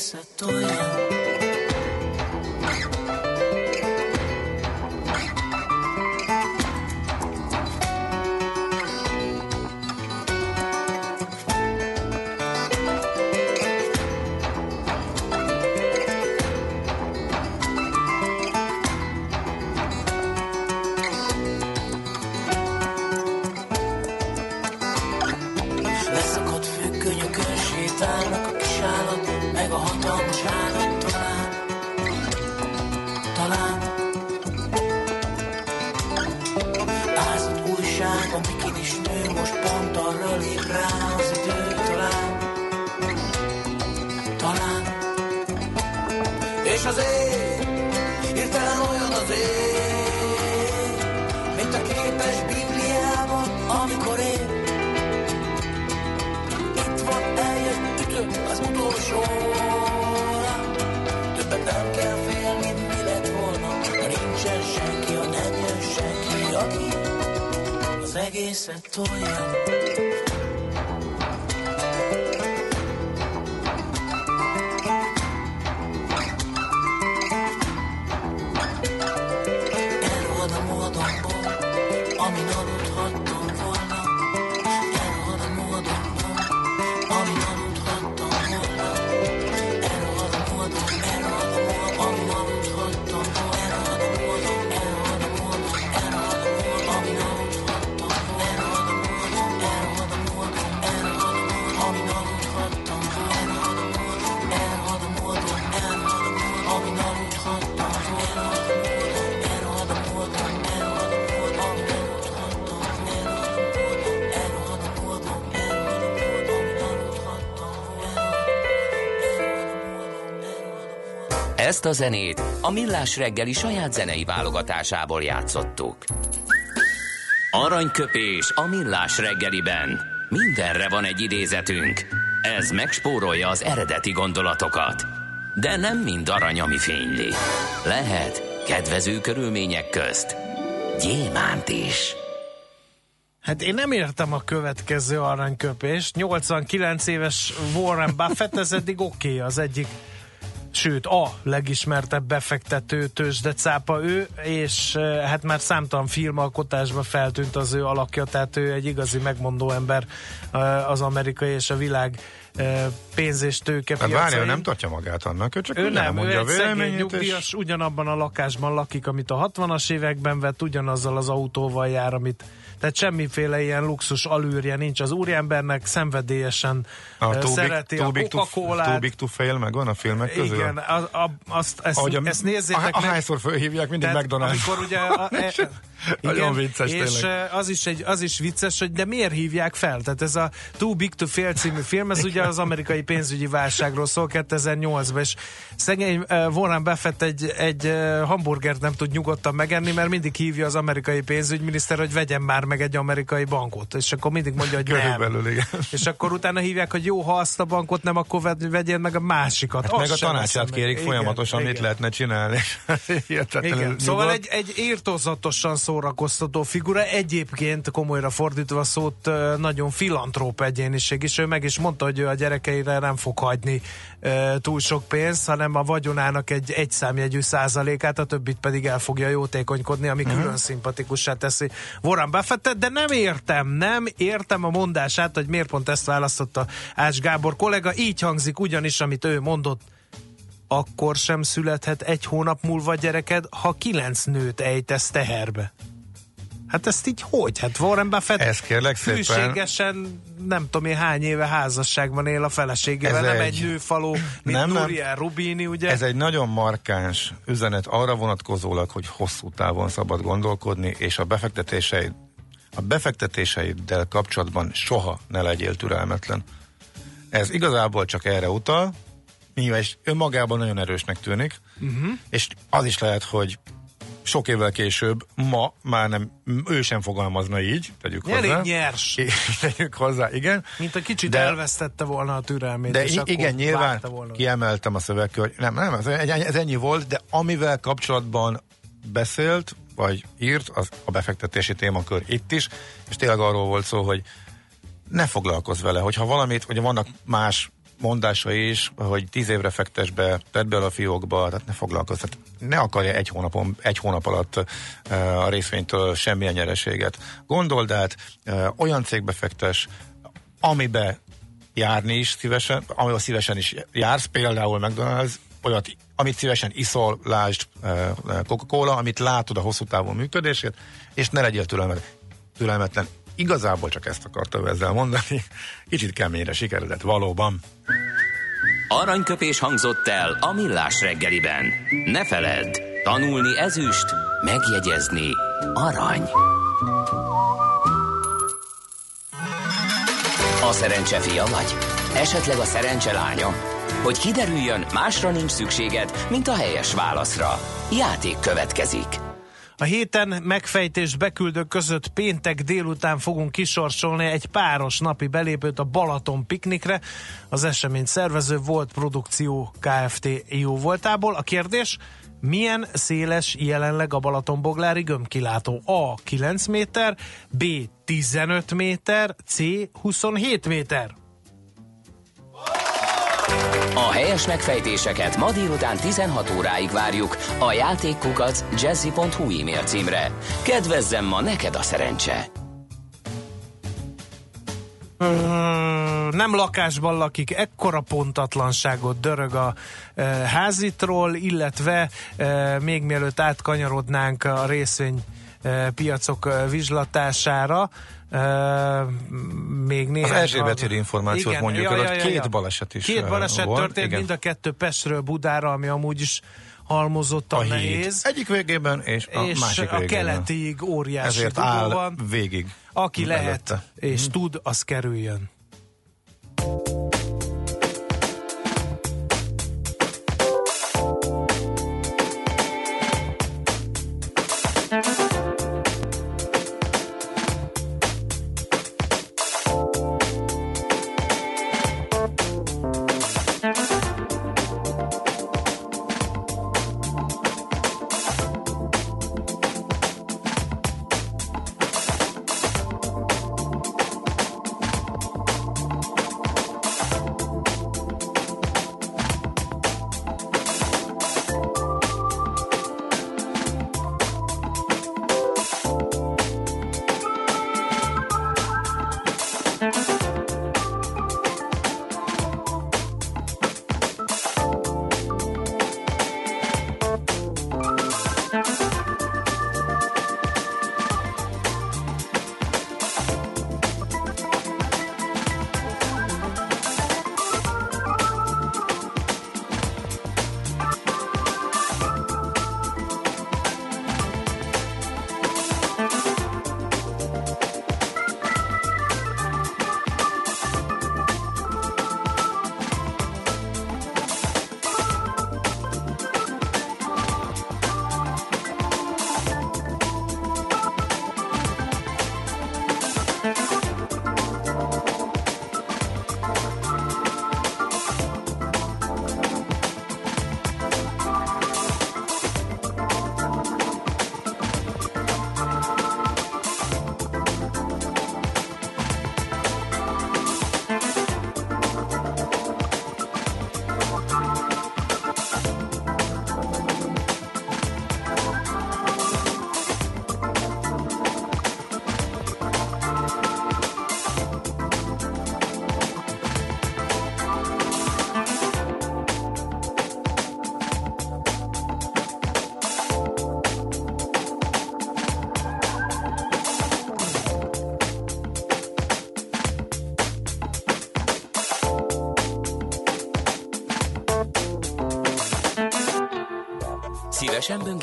az ser tuya. Ezt a zenét a Millás reggeli saját zenei válogatásából játszottuk. Aranyköpés a Millás reggeliben. Mindenre van egy idézetünk. Ez megspórolja az eredeti gondolatokat. De nem mind arany, ami fényli. Lehet kedvező körülmények közt gyémánt is. Hát én nem értem a következő aranyköpést. 89 éves Warren Buffett, ez eddig oké, okay, az egyik sőt a legismertebb befektető tőzsdecápa ő, és eh, hát már számtalan filmalkotásban feltűnt az ő alakja, tehát ő egy igazi megmondó ember eh, az amerikai és a világ eh, pénz és tőke Hát várja, nem tartja magát annak, ő csak ő nem, ő mondja egy a szegény véleményét, és ugyanabban a lakásban lakik, amit a 60-as években vett, ugyanazzal az autóval jár, amit tehát semmiféle ilyen luxus alűrje nincs az úriembernek, szenvedélyesen a too szereti a big to, Coca-Colát. too big to fail meg van a filmek közül? Igen, a, a, azt, ezt, Ahogy a, ezt nézzétek a, a meg. hányszor fölhívják, mindig McDonald's. Amikor ugye a, [LAUGHS] e, Nagyon vicces és tényleg. az is, egy, az is vicces, hogy de miért hívják fel? Tehát ez a Too Big to Fail című film, ez ugye az amerikai pénzügyi válságról szól 2008-ban, és szegény Warren Buffett egy, egy hamburgert nem tud nyugodtan megenni, mert mindig hívja az amerikai pénzügyminiszter, hogy vegyen már meg egy amerikai bankot, és akkor mindig mondja, hogy nem. Körülbelül, igen. És akkor utána hívják, hogy jó, ha azt a bankot nem, akkor vegyél meg a másikat. Hát meg a tanácsát veszem meg. kérik Igen, folyamatosan, mit lehetne csinálni. [LAUGHS] Igen. Szóval egy, egy írtózatosan szórakoztató figura, egyébként komolyra fordítva szót nagyon filantróp egyéniség, és ő meg is mondta, hogy ő a gyerekeire nem fog hagyni túl sok pénzt, hanem a vagyonának egy egyszámjegyű százalékát, a többit pedig el fogja jótékonykodni, ami Mhm. külön szimpatikussá teszi Warren Buffettet, de nem értem, nem értem a mondását, hogy miért pont ezt választotta Ács Gábor kollega, így hangzik ugyanis, amit ő mondott, akkor sem születhet egy hónap múlva gyereked, ha kilenc nőt ejtesz teherbe. Hát ezt így hogy? Hát Warren Buffett Ez kérlek hűségesen nem tudom én hány éve házasságban él a feleségével, Ez nem egy- egy nőfaló, mint Nem. Nuriel Rubini, ugye? Ez egy nagyon markáns üzenet arra vonatkozólag, hogy hosszú távon szabad gondolkodni, és a befektetéseid, a befektetéseiddel kapcsolatban soha ne legyél türelmetlen. Ez igazából csak erre utal, mivel és önmagában nagyon erősnek tűnik, uh-huh. és az is lehet, hogy sok évvel később, ma már nem, ő sem fogalmazna így, tegyük Elég hozzá. nyers. [LAUGHS] tegyük hozzá, igen. Mint a kicsit De- elvesztette volna a türelmét. De és i- igen, nyilván volna. kiemeltem a szövegkör, hogy nem, nem, ez, ez ennyi volt, de amivel kapcsolatban beszélt, vagy írt, az a befektetési témakör itt is, és tényleg arról volt szó, hogy ne foglalkozz vele, hogyha valamit, ugye vannak más mondásai is, hogy tíz évre fektes be, tedd be a fiókba, tehát ne foglalkozz, tehát ne akarja egy, hónapon, egy hónap alatt uh, a részvénytől semmilyen nyereséget. Gondold át, uh, olyan cégbe fektes, amibe járni is szívesen, amivel szívesen is jársz, például McDonald's, olyat, amit szívesen iszol, lásd eh, Coca-Cola, amit látod a hosszú távú működését, és ne legyél türelmet, türelmetlen. Igazából csak ezt akartam ezzel mondani. Kicsit keményre sikeredett, valóban. Aranyköpés hangzott el a millás reggeliben. Ne feledd, tanulni ezüst, megjegyezni arany. A szerencse fia vagy? Esetleg a szerencse lánya? Hogy kiderüljön, másra nincs szükséged, mint a helyes válaszra. Játék következik. A héten megfejtés beküldők között péntek délután fogunk kisorsolni egy páros napi belépőt a Balaton piknikre. Az esemény szervező volt produkció Kft. jó voltából. A kérdés, milyen széles jelenleg a Balatonboglári gömbkilátó? A. 9 méter, B. 15 méter, C. 27 méter. A helyes megfejtéseket ma délután 16 óráig várjuk a játékkukac jazzy.hu e-mail címre. Kedvezzem ma neked a szerencse! Nem lakásban lakik, ekkora pontatlanságot dörög a e, házitról, illetve e, még mielőtt átkanyarodnánk a részvény piacok e, vizslatására, e, még néhány... Az Erzsébet hír információt Igen, mondjuk ja, ja, ja, két baleset is Két eh, baleset volt, történt, igen. mind a kettő Pestről Budára, ami amúgy is halmozottan a nehéz. Egyik végében és a és másik a végében. keletiig óriási Ezért áll van. végig. Aki lehet és tud, az kerüljön.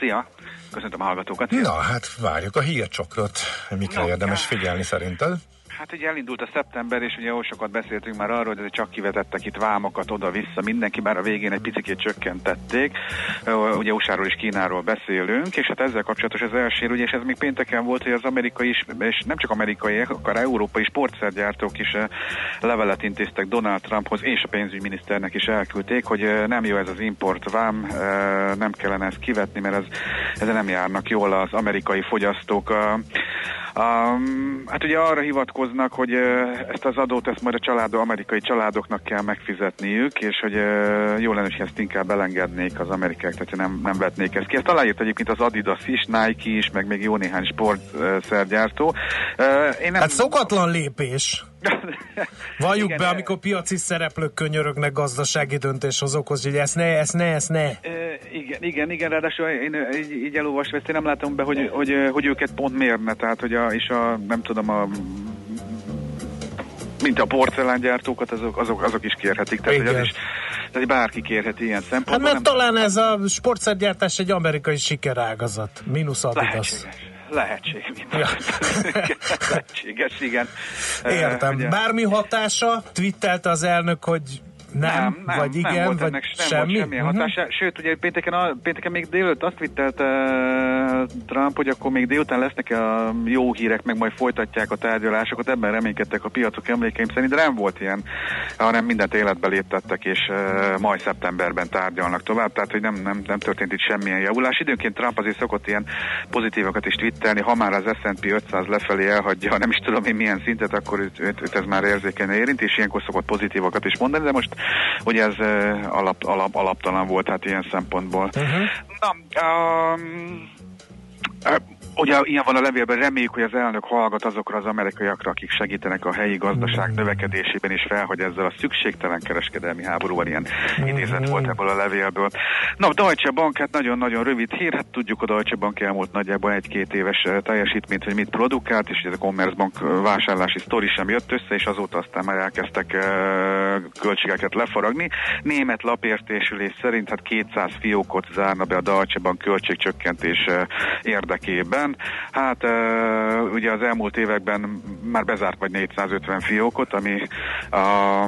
Szia! Köszöntöm a hallgatókat. Na, hát várjuk a hírcsokrot. Mikre No, érdemes figyelni szerinted? Hát ugye elindult a szeptember, és ugye sokat beszéltünk már arról, hogy csak kivetettek itt vámokat oda-vissza, mindenki bár a végén egy picit csökkentették. Ugye USA-ról és Kínáról beszélünk, és hát ezzel kapcsolatos az első, ugye, és ez még pénteken volt, hogy az amerikai is, és nem csak amerikai, akár európai sportszergyártók is levelet intéztek Donald Trumphoz, és a pénzügyminiszternek is elküldték, hogy nem jó ez az import vám, nem kellene ezt kivetni, mert ez, ezzel nem járnak jól az amerikai fogyasztók. Um, hát ugye arra hivatkoznak, hogy uh, ezt az adót ezt majd a család, amerikai családoknak kell megfizetniük, és hogy uh, jó lenne, hogy ezt inkább elengednék az amerikák, tehát nem, nem vetnék ezt ki. Ezt aláírt egyébként az Adidas is, Nike is, meg még jó néhány sportszergyártó. Uh, én nem... Hát szokatlan lépés. [LAUGHS] Valljuk Igen, be, amikor piaci szereplők könyörögnek gazdasági döntéshozókhoz, hogy ezt ne, ezt ne, ezt ne. Igen, igen, igen, ráadásul én így, így elolvasva ezt én nem látom be, hogy, hogy, hogy őket pont mérne, tehát hogy a, és a, nem tudom, a mint a porcelángyártókat, azok, azok, azok is kérhetik. Tehát, hogy az Igen. is, tehát bárki kérheti ilyen Hát szempontból. mert nem- talán ez a sportszergyártás egy amerikai sikerágazat. Minusz Adidas. Lehetséges. Lehetség. Ja. [LAUGHS] Lehetséges, igen. Értem. Ugye- Bármi hatása? Twittelte az elnök, hogy nem, nem, nem, vagy igen, nem volt vagy ennek, nem semmi? volt semmilyen Mhm. hatása. Sőt, ugye pénteken, a, pénteken még délőtt azt vittelte uh, Trump, hogy akkor még délután lesznek a jó hírek, meg majd folytatják a tárgyalásokat. Ebben reménykedtek a piacok emlékeim szerint, de nem volt ilyen, hanem mindent életbe léptettek, és uh, majd szeptemberben tárgyalnak tovább. Tehát, hogy nem, nem, nem történt itt semmilyen javulás. Időnként Trump azért szokott ilyen pozitívakat is twittelni, ha már az S&P 500 lefelé elhagyja, nem is tudom én milyen szintet, akkor őt, őt, őt ez már érzékenyen érint, és ilyenkor szokott pozitívakat is mondani, de most ugye ez eh, alap, alap, alaptalan volt hát ilyen szempontból. Uh-huh. Na, um, Ugye ilyen van a levélben, reméljük, hogy az elnök hallgat azokra az amerikaiakra, akik segítenek a helyi gazdaság növekedésében, és felhagy ezzel a szükségtelen kereskedelmi háborúval, ilyen idézet volt ebből a levélből. Na, a Deutsche Bank, hát nagyon-nagyon rövid hír, hát tudjuk, a Deutsche Bank elmúlt nagyjából egy-két éves eh, teljesítményt, hogy mit produkált, és ez a Commerzbank eh, vásárlási sztori sem jött össze, és azóta aztán már elkezdtek eh, költségeket lefaragni. Német lapértésülés szerint hát 200 fiókot zárna be a Deutsche Bank költségcsökkentés eh, érdekében. Hát ugye az elmúlt években már bezárt vagy 450 fiókot, ami a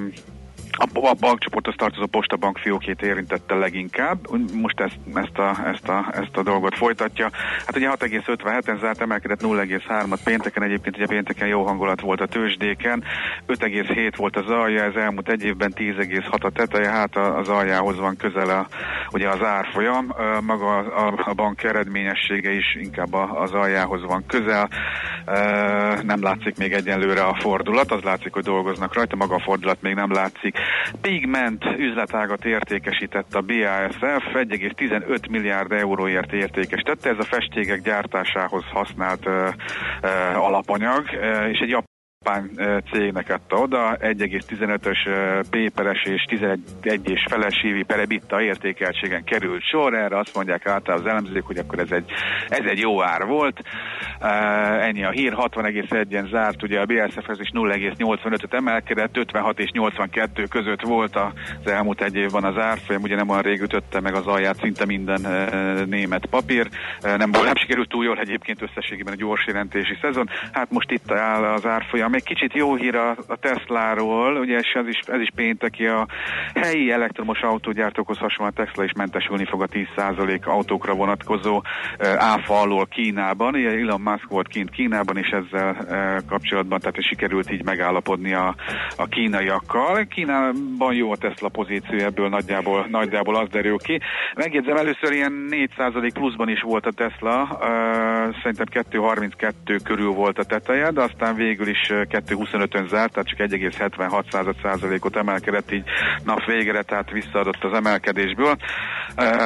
a, a bankcsoporthoz tartozó postabank fiókét érintette leginkább. Most ezt, ezt, a, ezt, a, ezt a dolgot folytatja. Hát ugye 6,57-en zárt, emelkedett 0,3-at pénteken, egyébként ugye pénteken jó hangulat volt a tőzsdéken, 5,7 volt az alja, ez elmúlt egy évben 10,6 a teteje, hát az aljához van közel a, ugye az árfolyam, maga a, a, bank eredményessége is inkább az aljához van közel, nem látszik még egyenlőre a fordulat, az látszik, hogy dolgoznak rajta, maga a fordulat még nem látszik. Pigment üzletágat értékesített a BASF, 1,15 milliárd euróért értékesítette, ez a festségek gyártásához használt ö, ö, alapanyag, ö, és egy japán cégnek adta oda, 1,15-ös ö, péperes és 11 és feles évi perebitta értékeltségen került sor, erre azt mondják általában az elemzők, hogy akkor ez egy, ez egy jó ár volt. Ennyi a hír, 60,1-en zárt, ugye a BSF-hez is 0,85-öt emelkedett, 56 és 82 között volt az elmúlt egy évben az árfolyam, ugye nem olyan rég ütötte meg az alját szinte minden német papír, nem, nem sikerült túl jól egyébként összességében a gyors jelentési szezon, hát most itt áll az árfolyam. Egy kicsit jó hír a, a Tesláról, ugye ez is, ez is pénteki a helyi elektromos autógyártókhoz hasonlóan a Tesla is mentesülni fog a 10% autókra vonatkozó uh, áfa alól Kínában. Ugye Elon Musk volt kint Kínában, és ezzel uh, kapcsolatban tehát sikerült így megállapodni a, a kínaiakkal. Kínában jó a Tesla pozíció, ebből nagyjából, nagyjából az derül ki. Megjegyzem, először ilyen 4% pluszban is volt a Tesla, uh, szerintem 2,32 körül volt a teteje, de aztán végül is 2,25-ön zárt, tehát csak 1,76 százalékot emelkedett így nap végére, tehát visszaadott az emelkedésből.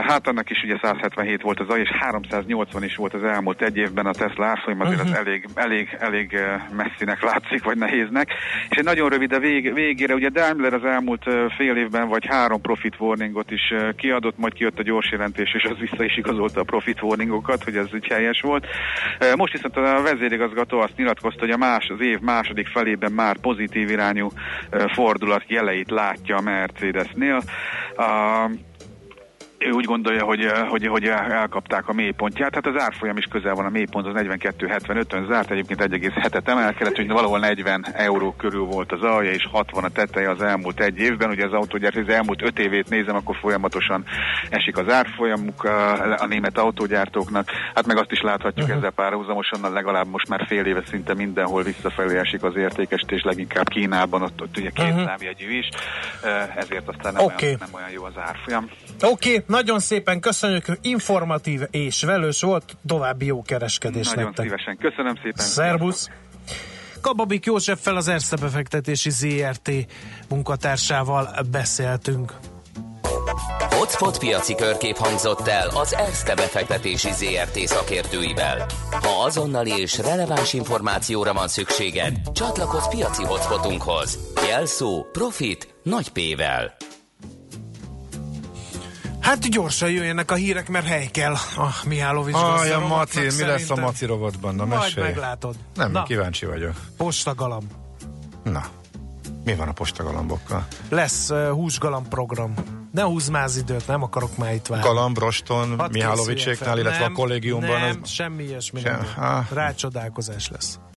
Hát annak is ugye 177 volt az A, és 380 is volt az elmúlt egy évben a Tesla árfolyam, azért uh-huh. az elég, elég, elég messzinek látszik, vagy nehéznek. És egy nagyon rövid a vég, végére, ugye Daimler az elmúlt fél évben vagy három profit warningot is kiadott, majd kijött a gyors jelentés, és az vissza is igazolta a profit warningokat, hogy ez úgy helyes volt. Most viszont a vezérigazgató azt nyilatkozta, hogy a más, az év második felében már pozitív irányú fordulat jeleit látja a Mercedesnél. Ő úgy gondolja, hogy, eh, hogy, hogy elkapták a mélypontját. Hát az árfolyam is közel van a mélypont, az 42-75-ön zárt, egyébként 1,7-et emelkedett, hogy valahol 40 euró körül volt az alja, és 60 a teteje az elmúlt egy évben. Ugye az autógyárt, az elmúlt 5 évét nézem, akkor folyamatosan esik az árfolyamuk a, a német autógyártóknak. Hát meg azt is láthatjuk uh-huh. ezzel párhuzamosan, legalább most már fél éve szinte mindenhol visszafelé esik az értékesítés, leginkább Kínában, ott, ott ugye két uh-huh. számjegyű is, eh, ezért aztán nem, okay. olyan, nem olyan jó az árfolyam. Oké, okay. Nagyon szépen köszönjük, informatív és velős volt, további jó kereskedés Nagyon nektek. szívesen, köszönöm szépen. Szerbusz! Kababik Józseffel az Erste befektetési ZRT munkatársával beszéltünk. Hotspot piaci körkép hangzott el az Erste befektetési ZRT szakértőivel. Ha azonnali és releváns információra van szükséged, csatlakozz piaci hotspotunkhoz. Jelszó Profit nagy P-vel. Hát gyorsan jöjjenek a hírek, mert hely kell a Mihálovics Aj, a Maci, mi lesz a Maci rovatban? Na, Majd mesélj. meglátod. Nem, Na. kíváncsi vagyok. Postagalamb. Na, mi van a postagalambokkal? Lesz uh, húsgalamb program. Ne húzz már az időt, nem akarok már itt várni. Galamb, Roston, Mihálovicséknál, illetve nem, a kollégiumban. Nem, az... semmi ilyesmi. Sem, nem. Rácsodálkozás lesz.